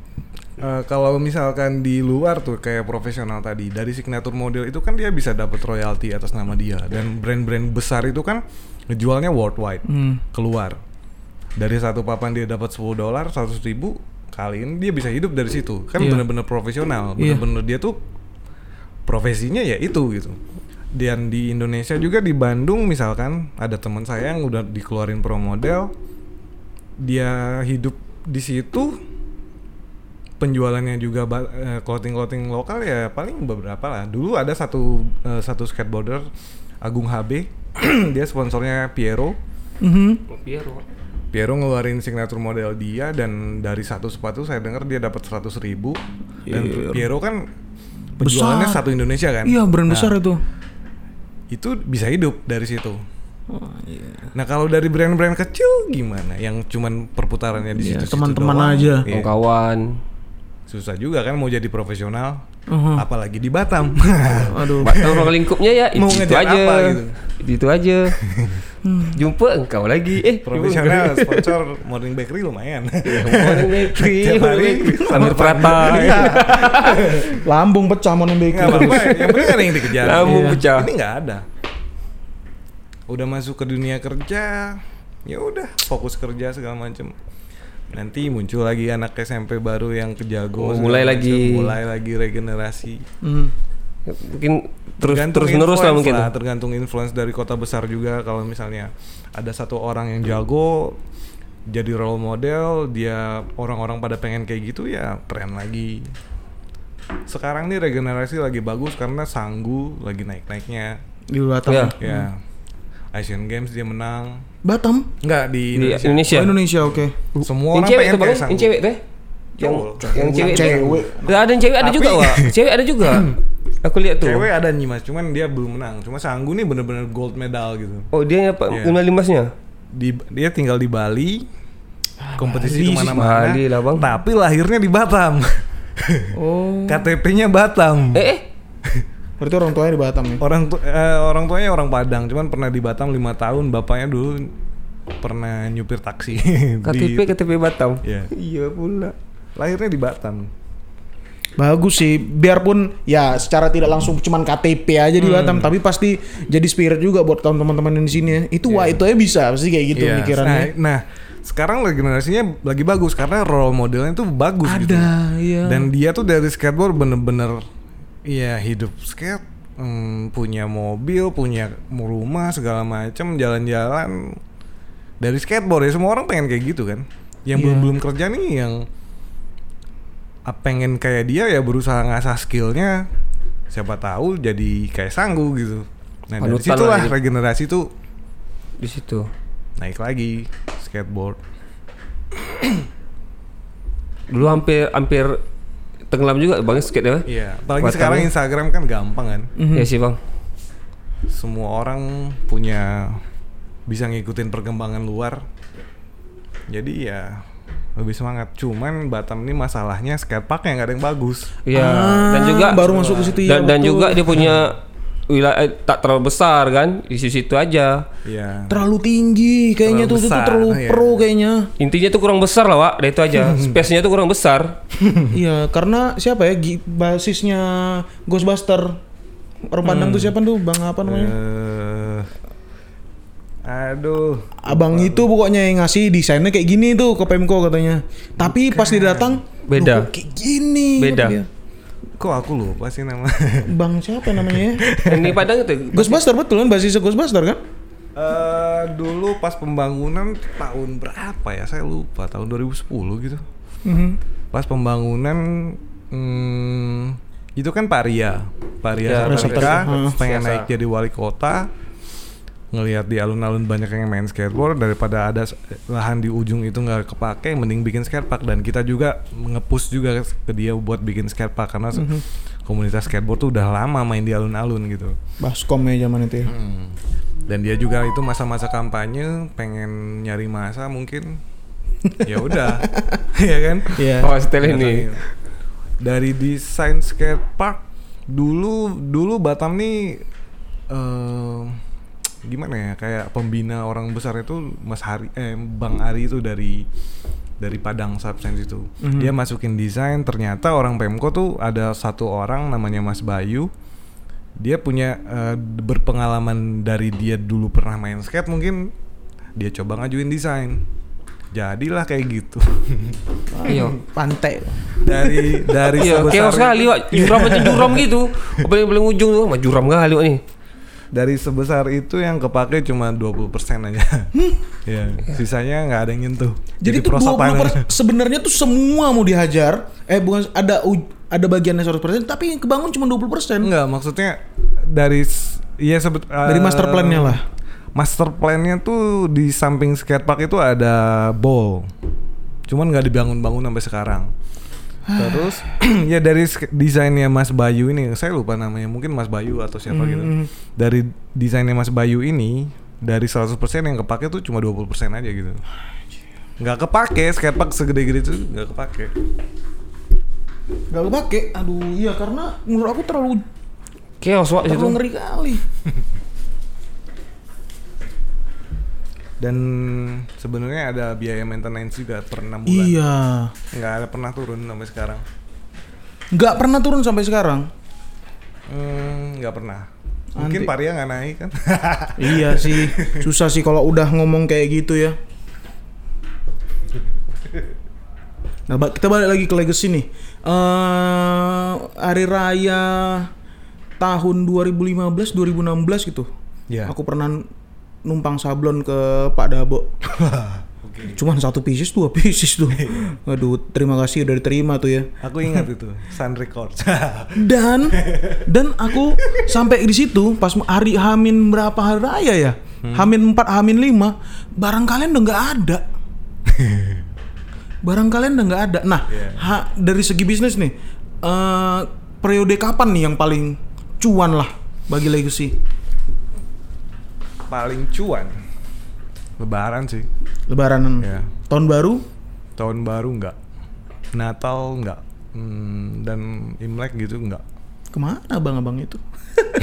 Eh, kalau misalkan di luar tuh kayak profesional tadi dari signature model itu kan dia bisa dapat royalti atas nama dia dan brand-brand besar itu kan ngejualnya worldwide Hmm. keluar dari satu papan dia dapat 10 dolar 100 ribu kali ini dia bisa hidup dari situ kan Iya. bener-bener profesional Iya. bener-bener dia tuh profesinya ya itu gitu dan di Indonesia juga di Bandung misalkan ada teman saya yang udah dikeluarin pro model dia hidup di situ penjualannya juga clothing clothing lokal ya paling beberapa lah dulu ada satu eh, satu skateboarder Agung HB dia sponsornya Piero Mhm. Oh, Piero. Piero ngeluarin signature model dia dan dari satu sepatu saya dengar dia dapat 100 ribu dan Piero kan penjualannya Besar. satu Indonesia kan Iya, brand Nah, besar itu. itu bisa hidup dari situ Oh, iya. nah kalau dari brand-brand kecil gimana yang cuman perputarannya di Iya, situ teman-teman aja. Iya. Kawan. Susah juga kan mau jadi profesional Mhm. apalagi di Batam Aduh. Batam ruang lingkupnya ya itu, Mau itu ngejar aja. apa gitu? Itu, itu aja. Jumpa engkau lagi. Eh, profesional sponsor Morning Bakery lumayan Morning Bakery. Tiap hari. Sambil Prata. Lambung pecah nggak apa-apa yang penting ada yang dikejar Lambung Iya. pecah. ini nggak ada udah masuk ke dunia kerja ya udah fokus kerja segala macem nanti muncul lagi anak SMP baru yang kejago Oh, mulai lagi. mulai lagi regenerasi Hmm. Mungkin terus Tergantung terus menerus lah mungkin. tergantung influence dari kota besar juga kalau misalnya ada satu orang yang jago jadi role model dia orang-orang pada pengen kayak gitu ya tren lagi sekarang nih regenerasi lagi bagus karena Sanggu lagi naik-naiknya Di Batam. Ya. ya Asian Games dia menang Batam? Enggak di Di Indonesia, Indonesia. Oh, Indonesia oke. semua Yang orang cewek pengen kayak yang cewek teh. Yang Cowok. yang cewek. Cewek. Ada yang cewek ada Tapi- juga, Wak. Cewek ada juga. Aku lihat tuh. cewek ada nih mas cuman dia belum menang cuma Sanggu nih bener-bener gold medal gitu Oh, dia apa? Iya. Lima limasnya. di dia tinggal di Bali kompetisi Bali sih. ke mana-mana Bali lah, Bang. tapi lahirnya di Batam Oh. KTP-nya Batam Eh, eh. Berarti orang tuanya di Batam ya. orang tu- eh, orang tuanya orang Padang cuman pernah di Batam lima tahun bapaknya dulu pernah nyupir taksi KTP di, KTP Batam. Iya. Iya pula. lahirnya di Batam. Bagus sih, biarpun ya secara tidak langsung cuman KTP aja di Batam, tapi pasti jadi spirit juga buat kaum teman-teman di sini ya. Itu wah itu aja bisa, pasti kayak gitu Iya, pikirannya. Nah, nah, sekarang lagi generasinya lagi bagus karena role modelnya tuh bagus gitu. Ada, iya. Dan dia tuh dari skateboard bener-bener iya hidup skate, hmm, punya mobil, punya rumah segala macam, jalan-jalan dari skateboard ya semua orang pengen kayak gitu kan. Yang Iya. belum belum kerja nih yang pengen kayak dia ya berusaha ngasah skillnya siapa tahu jadi kayak sanggu gitu. Nah dari Panutan situlah lah jadi. regenerasi tuh Di situ. naik lagi skateboard. Dulu hampir hampir tenggelam juga bang skate ya. Iya, apalagi Batamnya. sekarang Instagram kan gampang kan. Mhm. Iya sih bang. Semua orang punya bisa ngikutin perkembangan luar. Jadi ya lebih semangat. Cuman Batam ini masalahnya skateparknya nggak ada yang bagus. Iya. Ah, dan juga baru masuk ke situ ya. dan, dan betul. juga dia punya wilayah eh, tak terlalu besar kan di situ aja. Iya. terlalu tinggi kayaknya Terlalu tuh, tuh, tuh besar, terlalu iya. pro kayaknya. Intinya tuh kurang besar lah, Wak. Dari itu aja. Space-nya tuh kurang besar. Iya, karena siapa ya basisnya Ghostbuster orang Padang tuh siapa tuh? Bang apa namanya? Eh, aduh. Abang itu pokoknya yang ngasih desainnya kayak gini tuh ke Pemko katanya. Tapi pas dia datang Beda. "Loh, kok kayak gini. Beda. Kok aku lupa sih nama? Bang siapa namanya? Ini Padang itu. Ghostbuster betul kan basisnya Ghostbuster kan? Eh dulu pas pembangunan tahun berapa ya? Saya lupa. Tahun 2010 gitu. Mhm. Pas pembangunan hmm, itu kan Pak Ria, Pak Ria Ya, pengen Biasa. naik jadi wali kota, ngelihat di alun-alun banyak yang main skateboard daripada ada lahan di ujung itu nggak kepake, mending bikin skatepark dan kita juga nge-push juga ke dia buat bikin skatepark karena s- komunitas skateboard tuh udah lama main di alun-alun gitu. Baskom ya zaman itu ya. Hmm. Dan dia juga itu masa-masa kampanye pengen nyari masa mungkin ya udah, ya kan? Iya. Oh, setelah ini. dari desain skatepark dulu dulu Batam nih eh gimana ya kayak pembina orang besar itu Mas Hari eh Bang Ari itu dari dari Padang Substance itu Mhm. dia masukin desain ternyata orang Pemko tuh ada satu orang namanya Mas Bayu dia punya eh, berpengalaman dari dia dulu pernah main skate mungkin dia coba ngajuin desain jadilah kayak gitu Iya. Pantai. dari dari Iya, sebesar chaos sekali, Wak. Juram macam juram gitu. Paling paling ujung tuh, mah juram kali, Wak nih. Dari sebesar itu yang kepake cuma 20% aja. ya, sisanya nggak ada yang nyentuh. Jadi, tuh prosotan 20% sebenarnya tuh semua mau dihajar. Eh bukan ada ada bagiannya 100% tapi yang kebangun cuma 20%. Enggak, maksudnya dari iya Dari eh, master plan-nya lah. Master plan-nya tuh di samping skatepark itu ada bowl. Cuman nggak dibangun-bangun sampai sekarang. Terus ya dari desainnya Mas Bayu ini, saya lupa namanya, mungkin Mas Bayu atau siapa gitu. Hmm. Dari desainnya Mas Bayu ini dari 100% yang kepake tuh cuma 20% aja gitu. Nggak kepake, skatepark segede-gede itu nggak kepake. Gak kepake. Aduh, iya karena menurut aku terlalu Chaos, Wak, terlalu ngeri kali. Dan sebenarnya ada biaya maintenance juga per 6 bulan. Iya. Nggak ada pernah turun sampai sekarang. Nggak pernah turun sampai sekarang. Hmm, nggak pernah. Mungkin Nanti. Paria nggak naik kan? iya sih. Susah sih kalau udah ngomong kayak gitu ya. Nah, kita balik lagi ke legacy nih. eh hari raya tahun 2015 2016 gitu. Iya. Aku pernah numpang sablon ke Pak Dabo. Cuman satu pieces, dua pieces tuh. Aduh, terima kasih udah diterima tuh ya. Aku ingat itu Sun Records. Dan dan aku sampai di situ pas hari Hamin berapa hari raya ya? Hamin 4, Hamin 5, barang kalian udah nggak ada. barang kalian udah nggak ada. Nah, Iya. ha- dari segi bisnis nih, eh periode kapan nih yang paling cuan lah bagi legacy? Paling cuan. Lebaran sih. Lebaran Ya. tahun baru Tahun baru nggak. Natal nggak. Hmm, dan Imlek gitu nggak. ke mana abang-abang itu?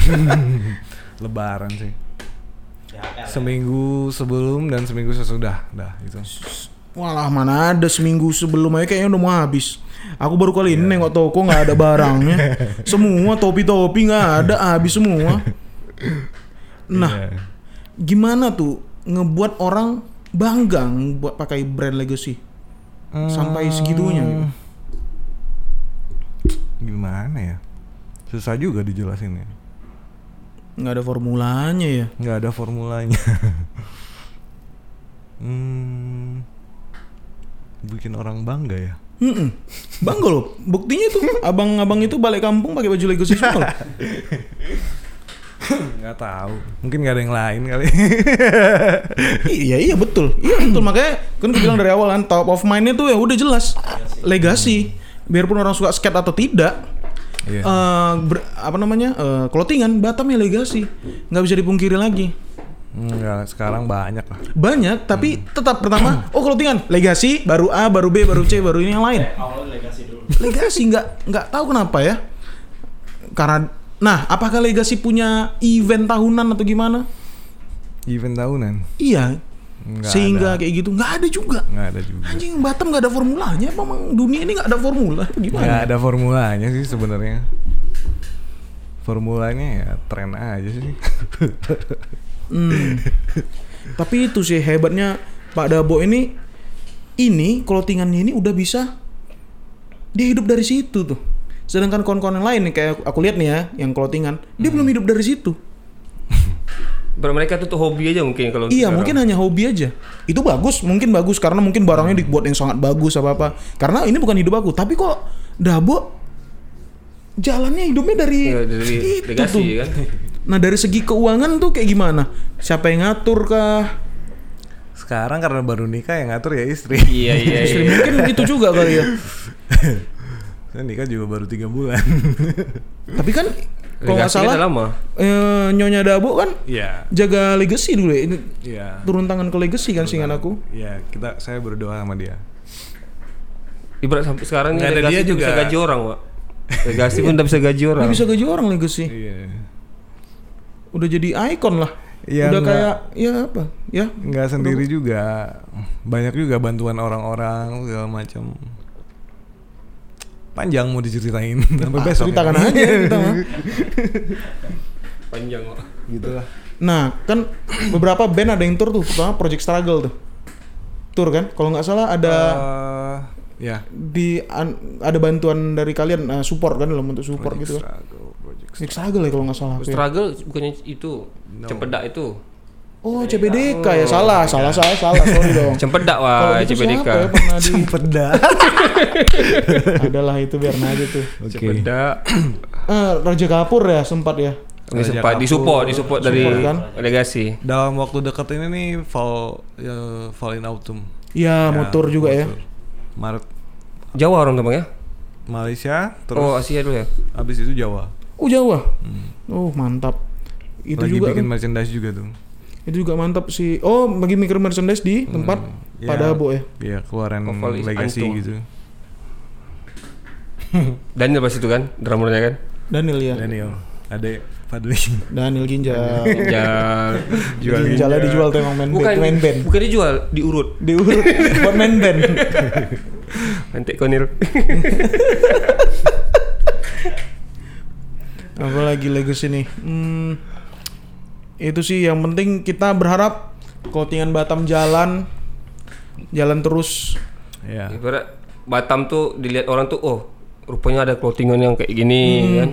Lebaran sih. seminggu sebelum dan seminggu sesudah dah itu Walah mana ada seminggu sebelum aja kayaknya udah mau habis. Aku baru kali ini nengok toko nggak ada barangnya. semua topi-topi nggak ada habis semua. Nah, Iya. Gimana tuh ngebuat orang bangga buat pakai brand legacy sampai segitunya gitu. gimana ya susah juga dijelasinnya Nggak ada formulanya ya. nggak ada formulanya hmm, bikin orang bangga ya Mm-mm. Bangga loh. Buktinya tuh abang-abang itu balik kampung pakai baju legacy semua. loh. nggak tahu mungkin nggak ada yang lain kali iya iya betul. Iya betul makanya kan gue bilang dari awal kan top of mind-nya tuh ya udah jelas legacy. Biarpun orang suka skate atau tidak, Iya. eh, ber- apa namanya eh, clothingan Batam ya legasi nggak bisa dipungkiri lagi Enggak, sekarang banyak lah. banyak tapi tetap pertama oh clothingan legasi baru A baru B baru C baru ini yang lain Awalnya legasi dulu. legasi nggak nggak tahu kenapa ya karena nah apakah legasi punya event tahunan atau gimana Event tahunan. iya Nggak sehingga ada. kayak gitu nggak ada juga Nggak ada juga. anjing Batam nggak ada formulanya apa emang dunia ini nggak ada formula gimana Nggak ada formulanya sih sebenarnya. Formulanya ya tren aja sih. Hmm. Tapi itu sih hebatnya Pak Dabo ini ini clothingannya ini udah bisa dia hidup dari situ tuh. Sedangkan kawan-kawan yang lain nih kayak aku lihat nih ya yang clothingan, dia belum hidup dari situ. Ber- mereka tuh, tuh hobi aja mungkin kalau Iya, sekarang. mungkin hanya hobi aja. Itu bagus, mungkin bagus karena mungkin barangnya dibuat yang sangat bagus apa apa. Karena ini bukan hidup aku, tapi kok Dabo jalannya hidupnya dari, Iya, dari itu legasi tuh. kan. Nah dari segi keuangan tuh kayak gimana? Siapa yang ngatur kah? Sekarang karena baru nikah yang ngatur ya istri. iya iya. Istri iya. mungkin itu juga kali ya. Saya nikah juga baru tiga bulan. Tapi kan kalau nggak kan udah salah lama. eh, Nyonya Dabo kan Iya. jaga legacy dulu ya. Ini Iya. turun tangan ke legacy kan seingat aku. Iya, kita saya berdoa sama dia. Ibarat sampai sekarang Nggak ada legasi dia tuh bisa juga. gaji orang, Pak. Legasi pun udah bisa gaji orang. Dia bisa gaji orang legacy. Iya. Udah jadi ikon lah. Iya, Udah nggak- kayak ya apa? Ya Nggak sendiri juga. Banyak juga bantuan orang-orang segala macam. Panjang mau diceritain sampai Ah, besok. ceritakan ya. aja kita mah. Panjang, Pak. gitu lah. Nah, kan beberapa band ada yang tour tuh, pertama Project Struggle tuh. Tour kan? Kalau nggak salah ada Eh, ya. di an- ada bantuan dari kalian eh, support kan dalam bentuk support Project gitu kan. Struggle, Project Project Struggle ya kalau nggak salah. aku ya. Struggle bukannya itu. No. Cempedak itu. Oh, CPDK ya salah, salah saya salah, sorry dong. Cempedak wah gitu CPDK. siapa ya pernah di Peda. adalah itu biar aja tuh. Oke. Cempedak. Eh, Raja Kapur ya sempat ya. Ini Raja sempat Kapur. disupport, disupport dari Support kan? legasi. Dalam waktu dekat ini nih fall ya, fall in autumn. Ya, motor juga ya. motor. Maret Jawa orang tuh Bang ya? Malaysia terus Oh, Asia dulu ya. habis itu Jawa. Oh, Jawa. Oh, mantap. Itu Lagi juga bikin merchandise juga tuh. Itu juga mantap sih. Oh, bagi mikro merchandise di tempat Ya, pada Abo ya. Iya, keluaran Oval legacy Antum. gitu. Daniel pas itu kan, drummernya kan. Daniel ya. Daniel, ada Fadli. Daniel Ginjal. Ginjal. Jual Ginjalnya ginjal. dijual tuh emang main Bukan, band, main band. bukan dijual, diurut. Diurut buat main band. Nanti konil. Apalagi legacy nih. Hmm, itu sih yang penting kita berharap clothingan Batam jalan jalan terus. Ya. Ibarat Batam tuh dilihat orang tuh, oh rupanya ada clothingan yang kayak gini kan.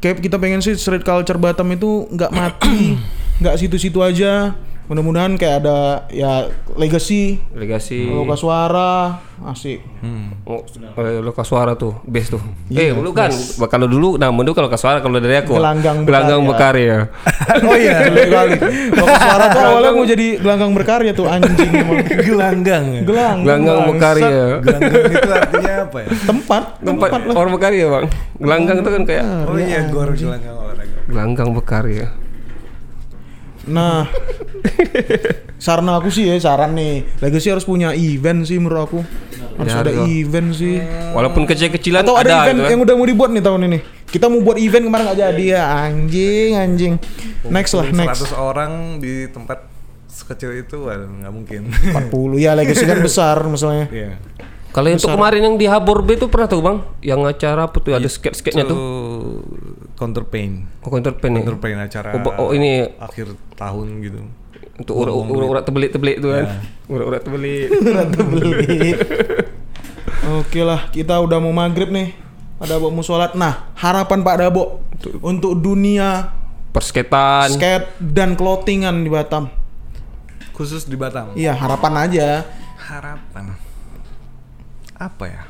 Kayak kita pengen sih street culture Batam itu nggak mati, nggak situ-situ aja. Mudah-mudahan kayak ada ya legacy, Legasi. loka suara, asik. Hmm. Oh, eh, Loka Suara tuh, best tuh. eh, lu kan kalau dulu nah dulu kalau Suara kalau dari aku Gelanggang gelanggang Berkarya. berkarya. oh iya, kali. Loka suara tuh awalnya mau jadi gelanggang berkarya tuh anjing emang. gelanggang. Gelanggang. Gelanggang berkarya. Gelanggang itu artinya apa ya? Tempat, Tempat tempat lah. orang berkarya, Bang. Gelanggang itu kan kayak Oh iya, gor gelanggang olahraga. gelanggang berkarya. Nah, saran aku sih ya, saran nih. Legacy harus punya event sih menurut aku. Harus Ya, ada event sih. Walaupun kecil-kecilan Atau ada, ada, event gitu kan. yang udah mau dibuat nih tahun ini. Kita mau buat event kemarin nggak jadi ya anjing anjing. Next lah next. 100 orang di tempat sekecil itu nggak mungkin 40 ya legacy kan besar masalahnya. Iya Kalau untuk kemarin yang di Habor B itu pernah tuh bang, yang acara apa tuh ada skate-skate-nya tuh. Counter pain Oh counter pen ya. counter pain acara Oh, oh, ini akhir tahun gitu untuk urat-urat tebelik tebelik tuh kan. Urat-urat tebelik. Rata beli. Oke lah, kita udah mau maghrib nih. Pak Dabo mau sholat. Nah, harapan Pak Dabo untuk dunia Persketan. skate dan clothingan di Batam. khusus di Batam Iya, harapan aja. harapan apa ya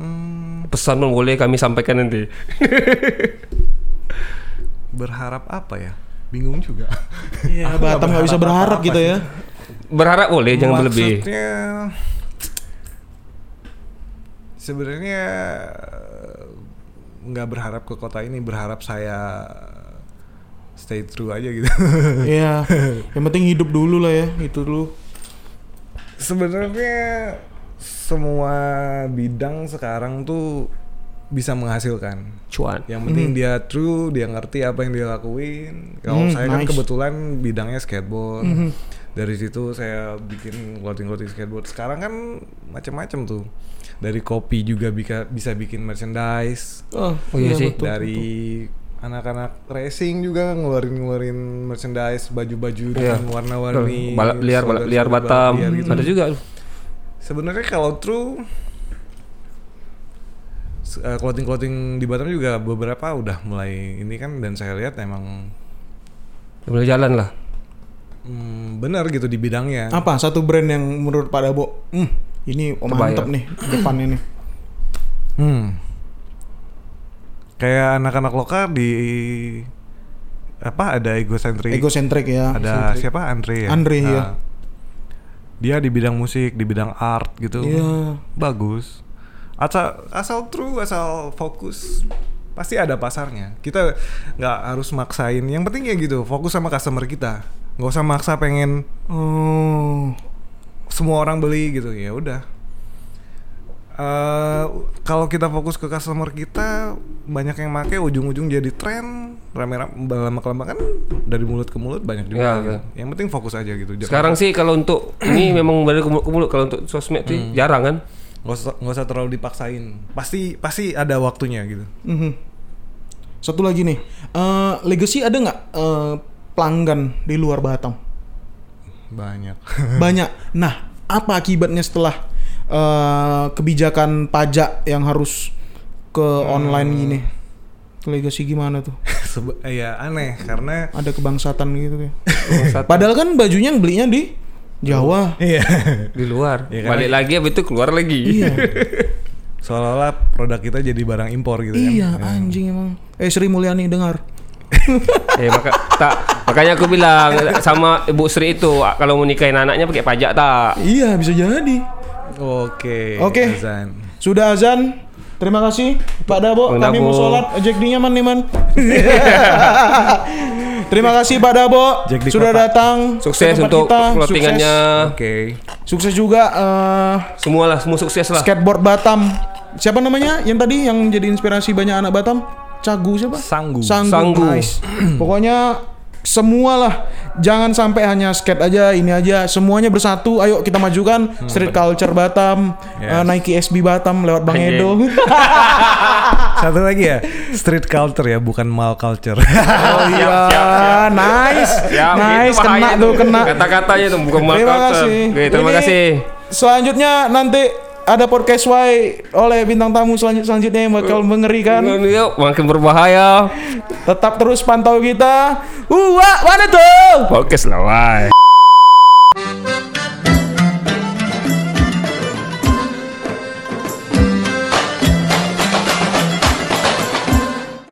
hmm, Pesan pun boleh kami sampaikan nanti. berharap apa ya bingung juga Iya, Batam nggak bisa berharap apa-apa gitu sih. ya. Berharap boleh jangan berlebih. Sebenarnya nggak berharap ke kota ini, berharap saya stay true aja gitu. Iya, yang penting hidup dulu lah ya, itu dulu. sebenarnya semua bidang sekarang tuh bisa menghasilkan. Cuan. Yang penting dia true, dia ngerti apa yang dia lakuin. Kalau Hmm, saya kan nice. kebetulan bidangnya skateboard. Dari situ saya bikin clothing-clothing skateboard. Sekarang kan macam-macam tuh. Dari kopi juga bisa bisa bikin merchandise. Oh, Oh, iya sih. betul, Dari anak-anak racing juga ngeluarin-ngeluarin merchandise, baju-baju Iya. dengan warna-warni. balap liar, balap liar Batam. liar gitu. Ada juga. Sebenarnya kalau true s- eh, clothing-clothing di Batam juga beberapa udah mulai ini kan dan saya lihat emang Boleh jalan lah. hmm, benar gitu di bidangnya. Apa satu brand yang menurut Pak Dabo, hmm, ini oh, Terbayar. mantep nih depannya nih. Hmm. Kayak anak-anak lokal di apa ada egocentrik. Egosentrik ya. ada siapa Andre ya? Andre, Nah, iya. Dia di bidang musik, di bidang art gitu. Iya. Bagus. Asal asal true, asal fokus pasti ada pasarnya. Kita nggak harus maksain. Yang penting ya gitu, fokus sama customer kita. Nggak usah maksa pengen Oh, semua orang beli gitu. Ya udah. Eh, kalau kita fokus ke customer kita banyak yang make ujung-ujung jadi tren rame-rame lama kelamaan kan dari mulut ke mulut banyak juga Ya, gitu. ya. yang penting fokus aja gitu Jangan- Sekarang sih kalau untuk ini memang dari ke mulut ke mulut. Kalau untuk sosmed tuh jarang kan. nggak usah nggak usah terlalu dipaksain pasti pasti ada waktunya gitu mhm. Satu lagi nih, eh, Legacy ada nggak eh, pelanggan di luar Batam? banyak Banyak. Nah, apa akibatnya setelah eh, kebijakan pajak yang harus ke online gini? Legacy gimana tuh? Ya aneh karena Ada kebangsatan gitu ya. Padahal kan bajunya yang belinya di Jawa. iya di luar. Ya, karena- Balik lagi habis itu keluar lagi. Iya. seolah-olah produk kita jadi barang impor gitu kan iya, Ya. anjing emang. Eh Sri Mulyani dengar. eh maka tak makanya aku bilang sama Ibu Sri itu kalau mau nikahin anaknya pakai pajak tak. Iya, bisa jadi. Oke Oke. Azan. Sudah azan. Terima kasih Pak Dabo. Bang Kami mau sholat. Jack D nyaman nih man. Terima kasih Pak Dabo Jack D sudah Kota. datang. ke Sukses tempat untuk kita. clothingannya. oke Sukses, sukses juga eh, Semualah, semua sukses lah. skateboard Batam. Siapa namanya? Yang tadi yang jadi inspirasi banyak anak Batam? Cagu siapa? Sanggu. Sanggu. Sanggu. Nice. Pokoknya semualah. Jangan sampai hanya skate aja ini aja. Semuanya bersatu. Ayo kita majukan. Street culture Batam eh, Yes. Nike SB Batam lewat Bang Anjing. Edo. Satu lagi ya street culture ya bukan mall culture. Oh iya nice. Ya, nice itu bahaya kena tuh kena. Kata-katanya tuh bukan terima markup. kasih. Oke, terima Ini kasih. selanjutnya nanti ada podcast Y oleh bintang tamu selanjut selanjutnya yang bakal mengerikan Yuk, makin berbahaya. tetap terus pantau kita wah, mana tuh Podcast lah.